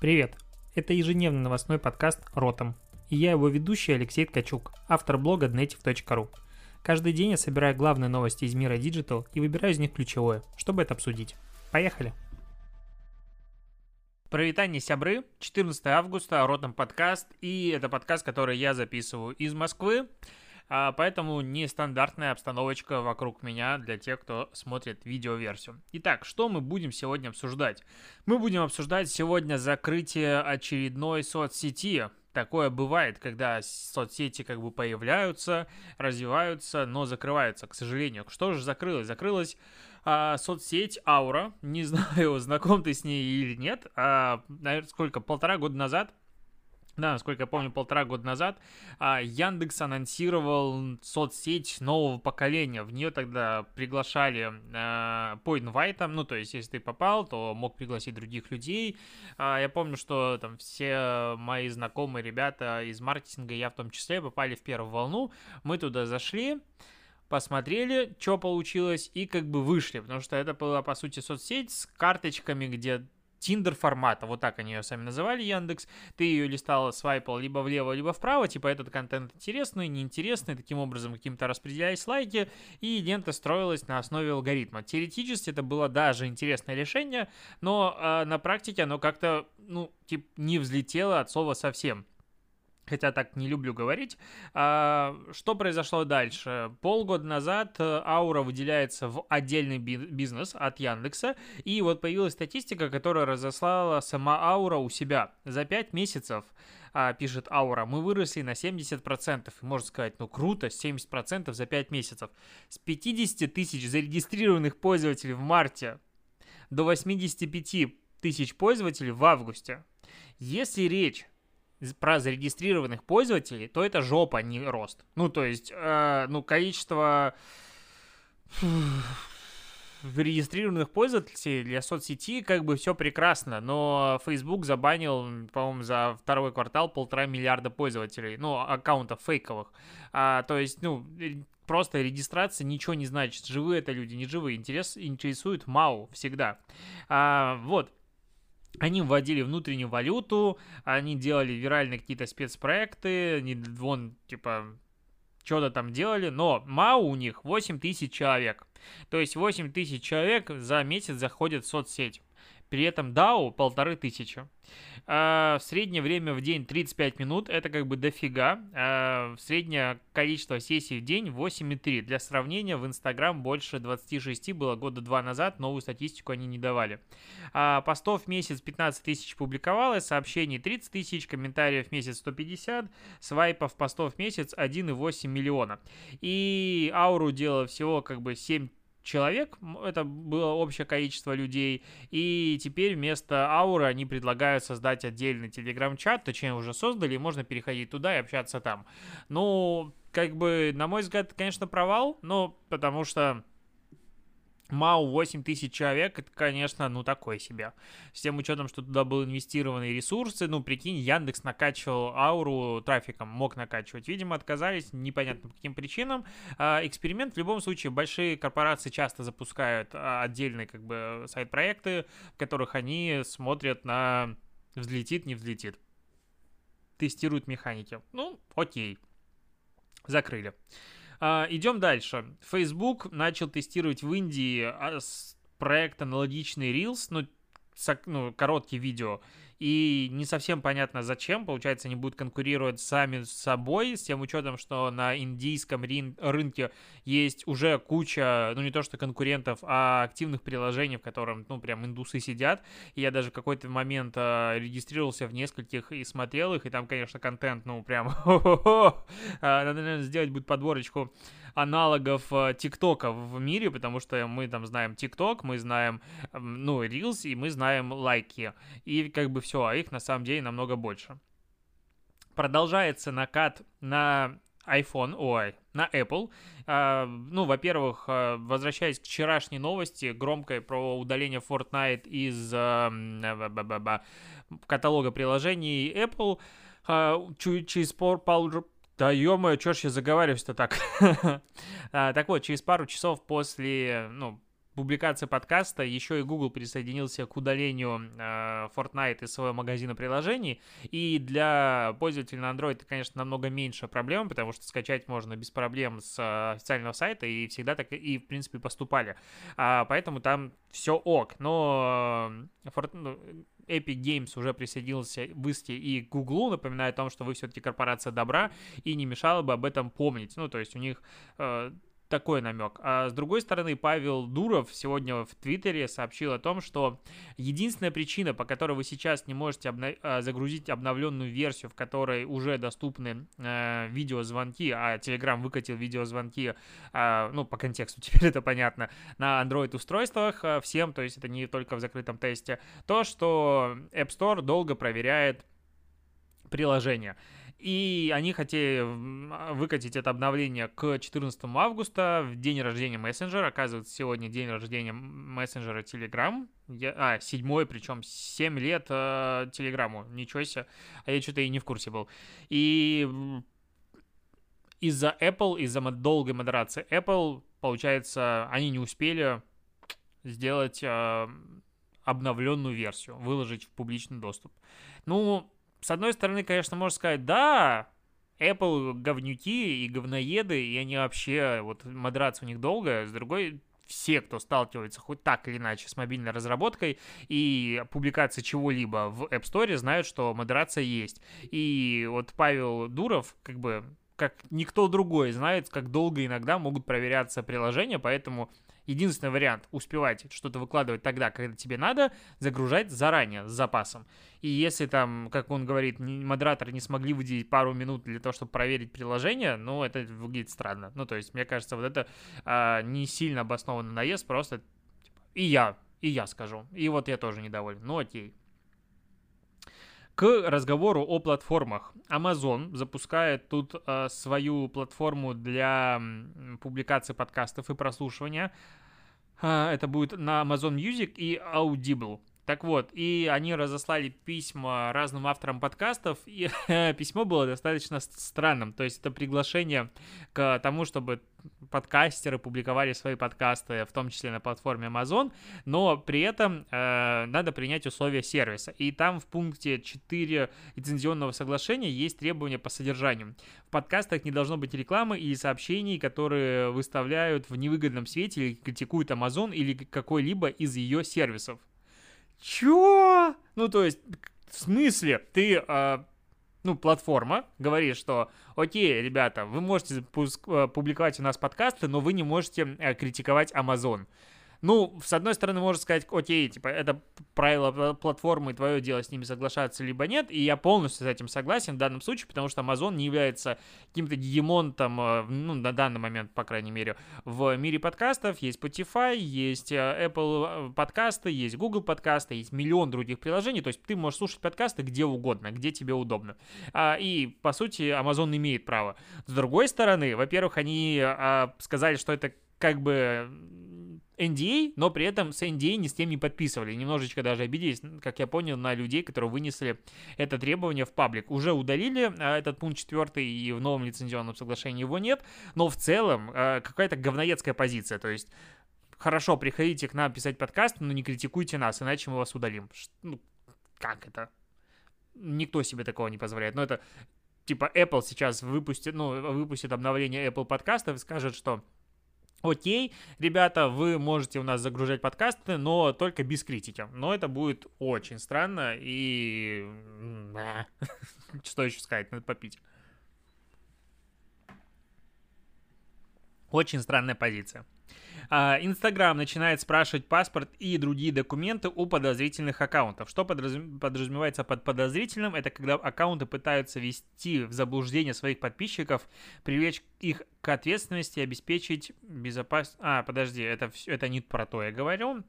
Привет! Это ежедневный новостной подкаст «Ротом». И я его ведущий Алексей Ткачук, автор блога dnetiv.ru. Каждый день я собираю главные новости из мира Digital и выбираю из них ключевое, чтобы это обсудить. Поехали! Провитание сябры, 14 августа, Ротом подкаст, и это подкаст, который я записываю из Москвы. А, поэтому нестандартная обстановочка вокруг меня для тех, кто смотрит видеоверсию. Итак, что мы будем сегодня обсуждать? Мы будем обсуждать сегодня закрытие очередной соцсети. Такое бывает, когда соцсети как бы появляются, развиваются, но закрываются, к сожалению. Что же закрылось? Закрылась а, соцсеть Аура. Не знаю, знаком ты с ней или нет. А, наверное, сколько? Полтора года назад да, насколько я помню, полтора года назад а, Яндекс анонсировал соцсеть нового поколения. В нее тогда приглашали а, по инвайтам, ну, то есть, если ты попал, то мог пригласить других людей. А, я помню, что там все мои знакомые ребята из маркетинга, я в том числе, попали в первую волну. Мы туда зашли, посмотрели, что получилось, и как бы вышли, потому что это была, по сути, соцсеть с карточками, где Тиндер формата, вот так они ее сами называли, Яндекс. Ты ее листал, свайпал либо влево, либо вправо, типа этот контент интересный, неинтересный, таким образом каким-то распределялись лайки, и лента строилась на основе алгоритма. Теоретически это было даже интересное решение, но э, на практике оно как-то, ну, типа, не взлетело от слова совсем хотя так не люблю говорить. А, что произошло дальше? Полгода назад э, Аура выделяется в отдельный бизнес от Яндекса, и вот появилась статистика, которая разослала сама Аура у себя. За 5 месяцев а, пишет Аура, мы выросли на 70%. И можно сказать, ну круто, 70% за 5 месяцев. С 50 тысяч зарегистрированных пользователей в марте до 85 тысяч пользователей в августе. Если речь про зарегистрированных пользователей, то это жопа, а не рост. Ну, то есть, э, ну, количество зарегистрированных пользователей для соцсети как бы все прекрасно, но Facebook забанил, по-моему, за второй квартал полтора миллиарда пользователей, ну, аккаунтов фейковых. А, то есть, ну, просто регистрация ничего не значит. Живые это люди, не живые. Интерес интересует МАУ всегда. А, вот. Они вводили внутреннюю валюту, они делали виральные какие-то спецпроекты, они вон, типа, что-то там делали, но МАУ у них 8 тысяч человек. То есть 8 тысяч человек за месяц заходят в соцсеть. При этом DAO полторы тысячи. А, среднее время в день 35 минут, это как бы дофига. А, среднее количество сессий в день 8,3. Для сравнения, в Инстаграм больше 26 было года два назад, новую статистику они не давали. А, постов в месяц 15 тысяч публиковалось, сообщений 30 тысяч, комментариев в месяц 150, свайпов постов в месяц 1,8 миллиона. И ауру дело всего как бы 7 человек, это было общее количество людей, и теперь вместо ауры они предлагают создать отдельный телеграм-чат, точнее уже создали, и можно переходить туда и общаться там. Ну, как бы, на мой взгляд, конечно, провал, но потому что МАУ 8 тысяч человек, это, конечно, ну, такое себе. С тем учетом, что туда были инвестированы ресурсы, ну, прикинь, Яндекс накачивал ауру трафиком, мог накачивать. Видимо, отказались, непонятно по каким причинам. А, эксперимент в любом случае, большие корпорации часто запускают а, отдельные, как бы, сайт-проекты, в которых они смотрят на взлетит, не взлетит. Тестируют механики. Ну, окей. Закрыли. А, идем дальше. Facebook начал тестировать в Индии а, проект аналогичный Reels, ну, ну, короткие видео, и не совсем понятно зачем, получается, они будут конкурировать сами с собой, с тем учетом, что на индийском рин- рынке есть уже куча, ну не то что конкурентов, а активных приложений, в котором, ну прям индусы сидят, и я даже какой-то момент э, регистрировался в нескольких и смотрел их, и там, конечно, контент, ну прям, надо, наверное, сделать будет подборочку аналогов э, ТикТока в мире, потому что мы там знаем ТикТок, мы знаем, ну, Reels, и мы знаем лайки. И как бы все, а их на самом деле намного больше. Продолжается накат на iPhone, ой, на Apple. А, ну, во-первых, а, возвращаясь к вчерашней новости, громкой про удаление Fortnite из а, каталога приложений Apple, через пару, да ё-моё, чё ж я заговариваюсь-то так? так вот, через пару часов после, ну, публикации подкаста еще и Google присоединился к удалению э, Fortnite из своего магазина приложений, и для пользователей на Android это, конечно, намного меньше проблем, потому что скачать можно без проблем с э, официального сайта, и всегда так и, в принципе, поступали. А, поэтому там все ок, но э, Fort... Ну, Epic Games уже присоединился в Исте и к Google, напоминаю о том, что вы все-таки корпорация добра, и не мешало бы об этом помнить. Ну, то есть у них э, такой намек. А с другой стороны, Павел Дуров сегодня в Твиттере сообщил о том, что единственная причина, по которой вы сейчас не можете обна- а, загрузить обновленную версию, в которой уже доступны э, видеозвонки, а Telegram выкатил видеозвонки, э, ну, по контексту теперь это понятно, на Android-устройствах э, всем, то есть это не только в закрытом тесте, то, что App Store долго проверяет приложение. И они хотели а, выкатить это обновление к 14 августа, в день рождения мессенджера. Оказывается, сегодня день рождения мессенджера Telegram. Я, а, седьмой, причем 7 лет э, Телеграму. Ничего себе. А я что-то и не в курсе был. И из-за Apple, из-за долгой модерации Apple, получается, они не успели сделать э, обновленную версию, выложить в публичный доступ. Ну, с одной стороны, конечно, можно сказать, да, Apple говнюки и говноеды, и они вообще, вот модерация у них долгая, с другой, все, кто сталкивается хоть так или иначе с мобильной разработкой и публикацией чего-либо в App Store, знают, что модерация есть. И вот Павел Дуров, как бы, как никто другой знает, как долго иногда могут проверяться приложения, поэтому единственный вариант успевать что-то выкладывать тогда, когда тебе надо, загружать заранее с запасом. И если там, как он говорит, модераторы не смогли выделить пару минут для того, чтобы проверить приложение, ну, это выглядит странно. Ну, то есть, мне кажется, вот это а, не сильно обоснованный наезд, просто типа, и я, и я скажу. И вот я тоже недоволен. Ну, окей. К разговору о платформах. Amazon запускает тут э, свою платформу для публикации подкастов и прослушивания. Э, это будет на Amazon Music и Audible. Так вот, и они разослали письма разным авторам подкастов, и письмо было достаточно странным. То есть это приглашение к тому, чтобы подкастеры публиковали свои подкасты, в том числе на платформе Amazon, но при этом э, надо принять условия сервиса. И там в пункте 4 лицензионного соглашения есть требования по содержанию. В подкастах не должно быть рекламы или сообщений, которые выставляют в невыгодном свете или критикуют Amazon или какой-либо из ее сервисов. Чё? Ну, то есть, в смысле, ты, э, ну, платформа говорит, что, окей, ребята, вы можете э, публиковать у нас подкасты, но вы не можете э, критиковать Amazon. Ну, с одной стороны, можно сказать, окей, типа, это правило платформы, твое дело с ними соглашаться либо нет, и я полностью с этим согласен в данном случае, потому что Amazon не является каким-то гегемонтом, э, ну, на данный момент, по крайней мере, в мире подкастов. Есть Spotify, есть э, Apple э, подкасты, есть Google подкасты, есть миллион других приложений, то есть ты можешь слушать подкасты где угодно, где тебе удобно. А, и, по сути, Amazon имеет право. С другой стороны, во-первых, они а, сказали, что это как бы NDA, но при этом с NDA ни с тем не подписывали. Немножечко даже обиделись, как я понял, на людей, которые вынесли это требование в паблик. Уже удалили а, этот пункт четвертый, и в новом лицензионном соглашении его нет. Но в целом а, какая-то говноедская позиция. То есть хорошо, приходите к нам писать подкаст, но не критикуйте нас, иначе мы вас удалим. Ну, как это? Никто себе такого не позволяет. Но это типа Apple сейчас выпустит, ну, выпустит обновление Apple подкастов и скажет, что Окей, ребята, вы можете у нас загружать подкасты, но только без критики. Но это будет очень странно и... Что еще сказать, надо попить. Очень странная позиция. А, Инстаграм начинает спрашивать паспорт и другие документы у подозрительных аккаунтов. Что подразумевается под подозрительным? Это когда аккаунты пытаются вести в заблуждение своих подписчиков, привлечь их к ответственности, обеспечить безопасность... А, подожди, это, это не про то я говорю.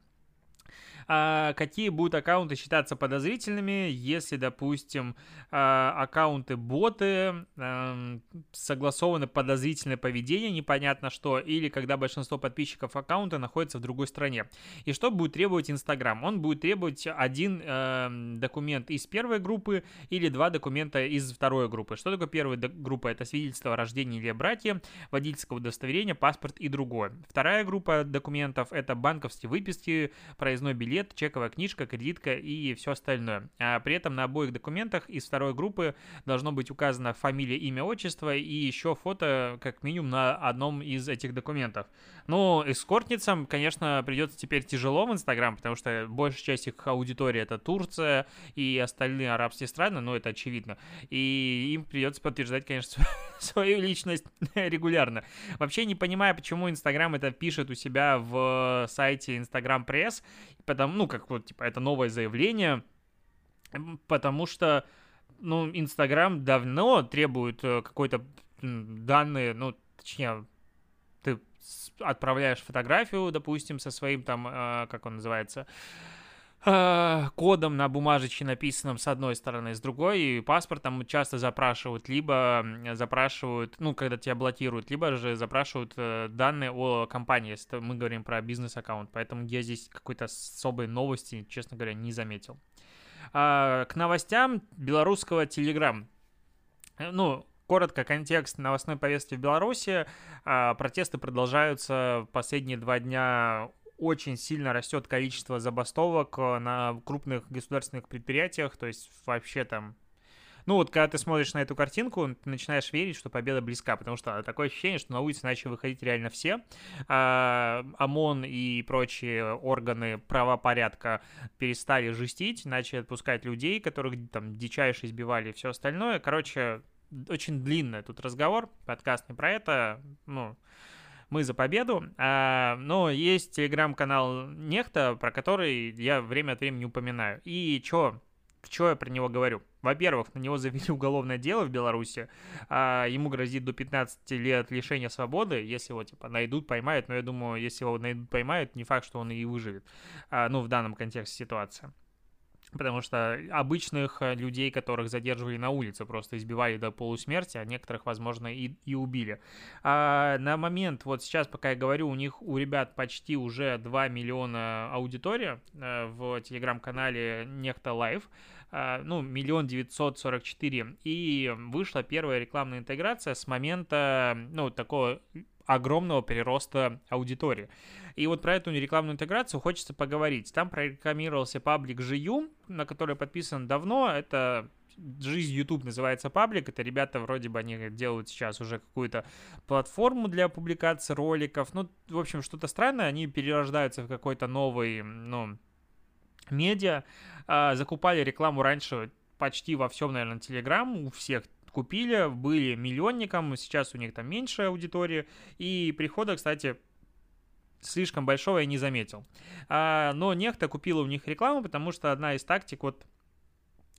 А, какие будут аккаунты считаться подозрительными, если, допустим, а, аккаунты боты, а, согласованы подозрительное поведение, непонятно что, или когда большинство подписчиков аккаунта находится в другой стране. И что будет требовать Инстаграм? Он будет требовать один э, документ из первой группы или два документа из второй группы. Что такое первая группа? Это свидетельство о рождении или братья, водительского удостоверения, паспорт и другое. Вторая группа документов – это банковские выписки, проездной билет, чековая книжка, кредитка и все остальное. А при этом на обоих документах из второй группы должно быть указано фамилия, имя, отчество и еще фото как минимум на одном из этих документов. Ну, эскортницам, конечно, придется теперь тяжело в Инстаграм, потому что большая часть их аудитории это Турция и остальные арабские страны, ну, это очевидно. И им придется подтверждать, конечно, свою личность регулярно. Вообще не понимаю, почему Инстаграм это пишет у себя в сайте Инстаграм Пресс, потому, ну, как вот, типа, это новое заявление, потому что, ну, Инстаграм давно требует э, какой-то данные, ну, точнее, ты отправляешь фотографию, допустим, со своим там, э, как он называется, кодом на бумажечке написанном с одной стороны, с другой, и паспорт там часто запрашивают, либо запрашивают, ну, когда тебя блокируют, либо же запрашивают э, данные о компании, если мы говорим про бизнес-аккаунт, поэтому я здесь какой-то особой новости, честно говоря, не заметил. А, к новостям белорусского Телеграм. Ну, Коротко, контекст новостной повестки в Беларуси. А, протесты продолжаются последние два дня очень сильно растет количество забастовок э, на крупных государственных предприятиях, то есть вообще там ну вот, когда ты смотришь на эту картинку, ты начинаешь верить, что победа близка, потому что такое ощущение, что на улице начали выходить реально все. А, ОМОН и прочие органы правопорядка перестали жестить, начали отпускать людей, которых там дичайше избивали и все остальное. Короче, очень длинный тут разговор, подкаст не про это, ну, мы за победу. А, но есть телеграм-канал Нехта, про который я время от времени упоминаю. И чё, что я про него говорю? Во-первых, на него завели уголовное дело в Беларуси, а ему грозит до 15 лет лишения свободы, если его, типа, найдут, поймают, но я думаю, если его найдут, поймают, не факт, что он и выживет, а, ну, в данном контексте ситуации потому что обычных э, людей, которых задерживали на улице, просто избивали до полусмерти, а некоторых, возможно, и, и убили. А на момент, вот сейчас, пока я говорю, у них, у ребят почти уже 2 миллиона аудитория э, в телеграм-канале Нехта Лайв, э, ну, миллион девятьсот сорок четыре, и вышла первая рекламная интеграция с момента, ну, такого огромного прироста аудитории. И вот про эту рекламную интеграцию хочется поговорить. Там прорекламировался паблик GU, на который подписан давно. Это жизнь YouTube называется паблик. Это ребята вроде бы они делают сейчас уже какую-то платформу для публикации роликов. Ну, в общем, что-то странное. Они перерождаются в какой-то новый, ну, медиа. А, закупали рекламу раньше почти во всем, наверное, Telegram, у всех купили, были миллионником, сейчас у них там меньше аудитории, и прихода, кстати, слишком большого я не заметил. А, но Нехта купила у них рекламу, потому что одна из тактик вот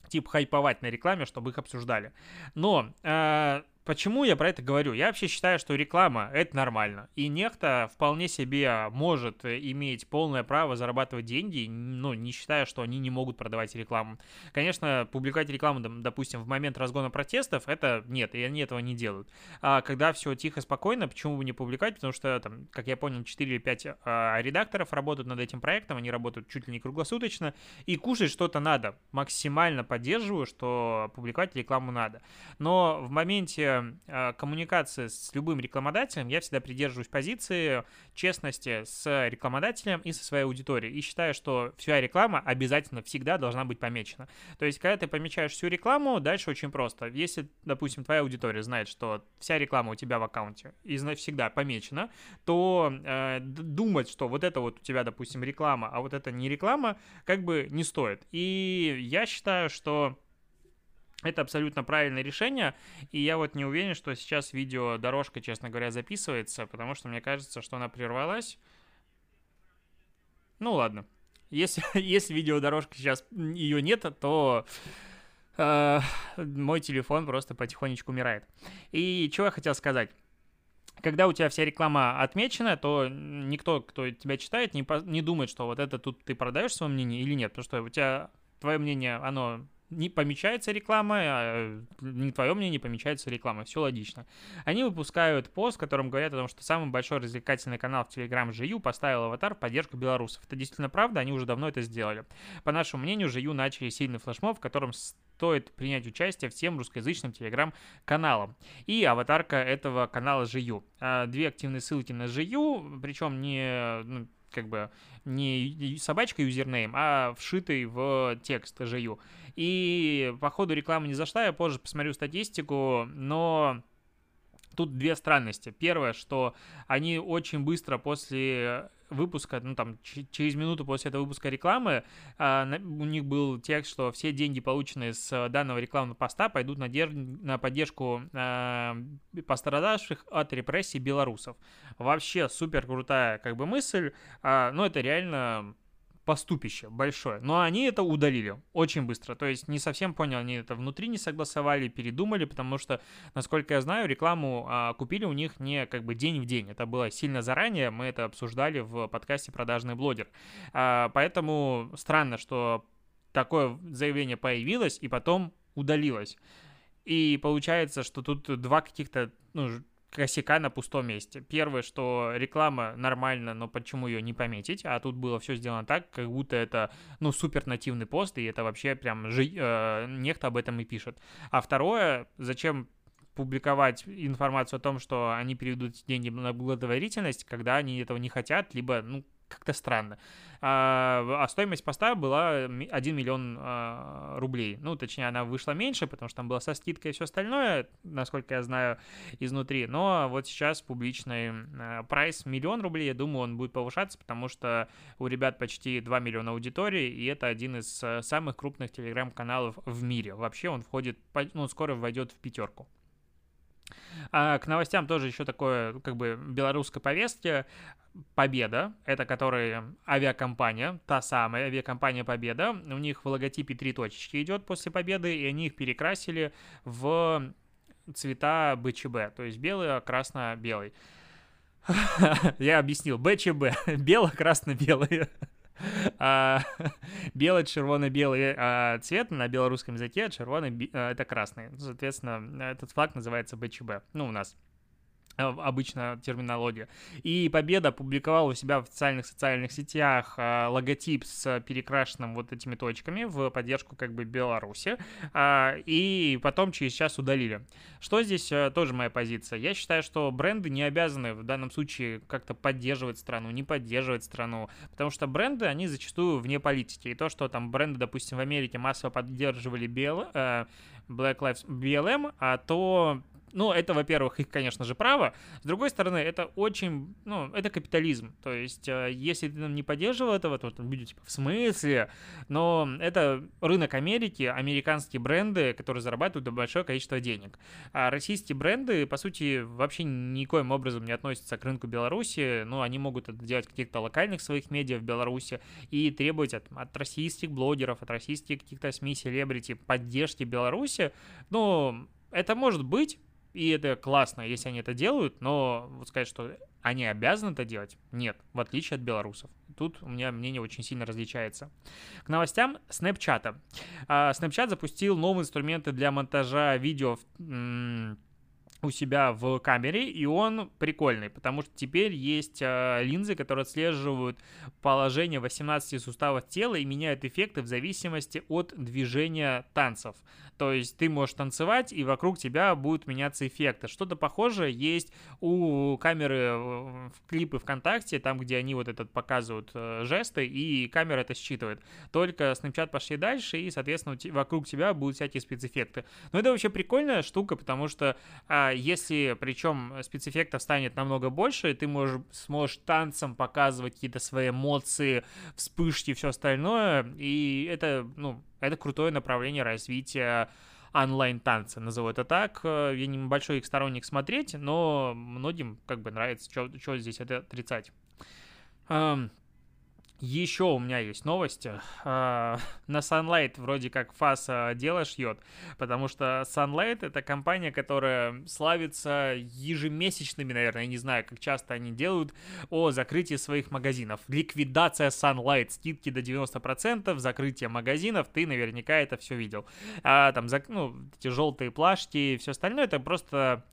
типа хайповать на рекламе, чтобы их обсуждали. Но а, Почему я про это говорю? Я вообще считаю, что реклама — это нормально. И некто вполне себе может иметь полное право зарабатывать деньги, ну, не считая, что они не могут продавать рекламу. Конечно, публиковать рекламу, допустим, в момент разгона протестов, это нет, и они этого не делают. А когда все тихо, спокойно, почему бы не публиковать? Потому что, там, как я понял, 4 или 5 а, редакторов работают над этим проектом, они работают чуть ли не круглосуточно, и кушать что-то надо. Максимально поддерживаю, что публиковать рекламу надо. Но в моменте э, коммуникации с любым рекламодателем я всегда придерживаюсь позиции честности с рекламодателем и со своей аудиторией. И считаю, что вся реклама обязательно всегда должна быть помечена. То есть, когда ты помечаешь всю рекламу, дальше очень просто. Если, допустим, твоя аудитория знает, что вся реклама у тебя в аккаунте и всегда помечена, то э, думать, что вот это вот у тебя, допустим, реклама, а вот это не реклама, как бы не стоит. И я считаю, что это абсолютно правильное решение, и я вот не уверен, что сейчас видеодорожка, честно говоря, записывается, потому что мне кажется, что она прервалась. Ну ладно. Если, если видеодорожка сейчас ее нет, то э, мой телефон просто потихонечку умирает. И что я хотел сказать? когда у тебя вся реклама отмечена, то никто, кто тебя читает, не, не думает, что вот это тут ты продаешь свое мнение или нет, потому что у тебя твое мнение, оно не помечается реклама, а не твое мнение, помечается реклама. Все логично. Они выпускают пост, в котором говорят о том, что самый большой развлекательный канал в Telegram ЖЮ поставил аватар в поддержку белорусов. Это действительно правда, они уже давно это сделали. По нашему мнению, ЖЮ начали сильный флешмоб, в котором стоит принять участие всем русскоязычным телеграм-каналам. И аватарка этого канала ЖЮ. А, две активные ссылки на ЖЮ, причем не ну, как бы не собачка юзернейм, а вшитый в текст жию. И по ходу реклама не зашла, я позже посмотрю статистику, но тут две странности. Первое, что они очень быстро после выпуска, ну там через минуту после этого выпуска рекламы, а, у них был текст, что все деньги, полученные с данного рекламного поста, пойдут на, дер... на поддержку а, пострадавших от репрессий белорусов. Вообще супер крутая как бы мысль, а, но это реально поступище большое. Но они это удалили очень быстро. То есть не совсем понял, они это внутри не согласовали, передумали, потому что, насколько я знаю, рекламу а, купили у них не как бы день в день. Это было сильно заранее, мы это обсуждали в подкасте «Продажный блогер». А, поэтому странно, что такое заявление появилось и потом удалилось. И получается, что тут два каких-то ну, косяка на пустом месте. Первое, что реклама нормально, но почему ее не пометить? А тут было все сделано так, как будто это, ну, супер нативный пост, и это вообще прям жи- э, нехто об этом и пишет. А второе, зачем публиковать информацию о том, что они переведут деньги на благотворительность, когда они этого не хотят, либо, ну, как-то странно. А, а стоимость поста была 1 миллион а, рублей. Ну, точнее, она вышла меньше, потому что там была со скидкой и все остальное, насколько я знаю, изнутри. Но вот сейчас публичный а, прайс миллион рублей, я думаю, он будет повышаться, потому что у ребят почти 2 миллиона аудитории, и это один из а, самых крупных телеграм-каналов в мире. Вообще он входит, ну, скоро войдет в пятерку. А к новостям тоже еще такое, как бы, белорусской повестки. Победа, это которая авиакомпания, та самая авиакомпания Победа. У них в логотипе три точечки идет после Победы, и они их перекрасили в цвета БЧБ, то есть белый, красно-белый. Я объяснил, БЧБ, бело-красно-белый. А, белый, червоно-белый а, цвет на белорусском языке, а червоный а, это красный. Соответственно, этот флаг называется БЧБ. Ну, у нас Э, обычно терминология. И Победа опубликовала у себя в официальных социальных сетях э, логотип с перекрашенным вот этими точками в поддержку как бы Беларуси. Э, и потом через час удалили. Что здесь э, тоже моя позиция? Я считаю, что бренды не обязаны в данном случае как-то поддерживать страну, не поддерживать страну. Потому что бренды, они зачастую вне политики. И то, что там бренды, допустим, в Америке массово поддерживали BL, э, Black Lives BLM, а то ну, это, во-первых, их, конечно же, право. С другой стороны, это очень, ну, это капитализм. То есть, э, если ты не поддерживал этого, то люди типа, в смысле? Но это рынок Америки, американские бренды, которые зарабатывают большое количество денег. А российские бренды, по сути, вообще никоим образом не относятся к рынку Беларуси. Ну, они могут это делать в каких-то локальных своих медиа в Беларуси и требовать от, от российских блогеров, от российских каких-то СМИ, селебрити поддержки Беларуси. Ну, это может быть, и это классно, если они это делают, но вот сказать, что они обязаны это делать, нет, в отличие от белорусов. Тут у меня мнение очень сильно различается. К новостям Snapchat. Snapchat запустил новые инструменты для монтажа видео у себя в камере, и он прикольный, потому что теперь есть э, линзы, которые отслеживают положение 18 суставов тела и меняют эффекты в зависимости от движения танцев. То есть ты можешь танцевать, и вокруг тебя будут меняться эффекты. Что-то похожее есть у камеры в клипы ВКонтакте, там, где они вот этот показывают э, жесты, и камера это считывает. Только Snapchat пошли дальше, и, соответственно, вокруг тебя будут всякие спецэффекты. Но это вообще прикольная штука, потому что а, если, причем, спецэффектов станет намного больше, ты можешь, сможешь танцем показывать какие-то свои эмоции, вспышки и все остальное, и это, ну, это крутое направление развития онлайн-танца, назову это так. Э, я не большой их сторонник смотреть, но многим как бы нравится, что здесь это отрицать. Еще у меня есть новости. А, на Sunlight вроде как ФАС дело шьет, потому что Sunlight это компания, которая славится ежемесячными, наверное, я не знаю, как часто они делают, о закрытии своих магазинов. Ликвидация Sunlight, скидки до 90%, закрытие магазинов, ты наверняка это все видел. А, там, ну, эти желтые плашки и все остальное, это просто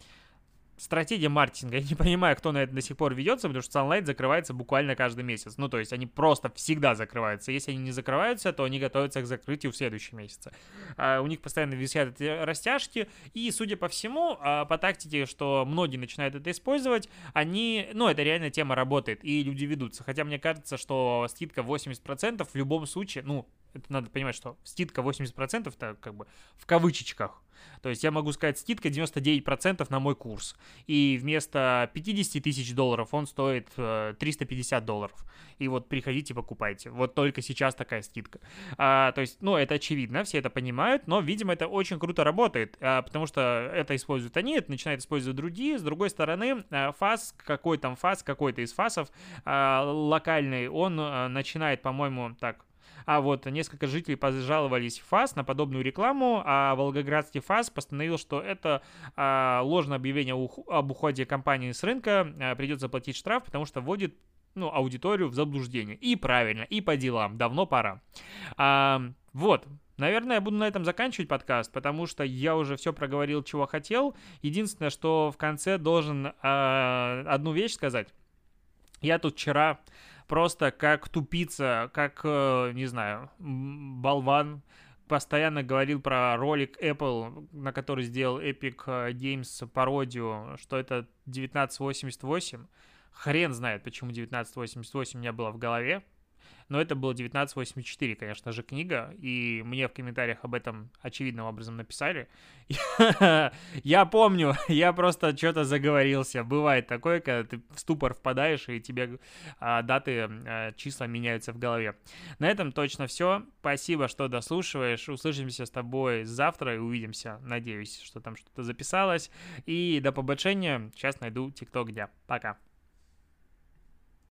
стратегия маркетинга. Я не понимаю, кто на это до сих пор ведется, потому что Sunlight закрывается буквально каждый месяц. Ну, то есть они просто всегда закрываются. Если они не закрываются, то они готовятся к закрытию в следующем месяце. А, у них постоянно висят эти растяжки, и, судя по всему, а, по тактике, что многие начинают это использовать, они, ну, это реально тема работает, и люди ведутся. Хотя мне кажется, что скидка 80% в любом случае, ну, это надо понимать, что скидка 80% это как бы в кавычечках. То есть я могу сказать, скидка 99% на мой курс. И вместо 50 тысяч долларов он стоит 350 э, долларов. И вот приходите, покупайте. Вот только сейчас такая скидка. А, то есть, ну, это очевидно, все это понимают, но, видимо, это очень круто работает, а, потому что это используют они, это начинают использовать другие. С другой стороны, а, фаз, какой там фаз, какой-то из фасов а, локальный, он а, начинает, по-моему, так, а вот несколько жителей пожаловались в ФАС на подобную рекламу, а Волгоградский ФАС постановил, что это а, ложное объявление об уходе компании с рынка, а, придется заплатить штраф, потому что вводит ну, аудиторию в заблуждение. И правильно, и по делам, давно пора. А, вот, Наверное, я буду на этом заканчивать подкаст, потому что я уже все проговорил, чего хотел. Единственное, что в конце должен э, одну вещь сказать. Я тут вчера просто как тупица, как, э, не знаю, болван, постоянно говорил про ролик Apple, на который сделал Epic э, Games пародию, что это 1988. Хрен знает, почему 1988 у меня было в голове но это было 1984, конечно же, книга, и мне в комментариях об этом очевидным образом написали. Я помню, я просто что-то заговорился. Бывает такое, когда ты в ступор впадаешь, и тебе а, даты, а, числа меняются в голове. На этом точно все. Спасибо, что дослушиваешь. Услышимся с тобой завтра и увидимся. Надеюсь, что там что-то записалось. И до побочения. Сейчас найду ТикТок дня. Пока.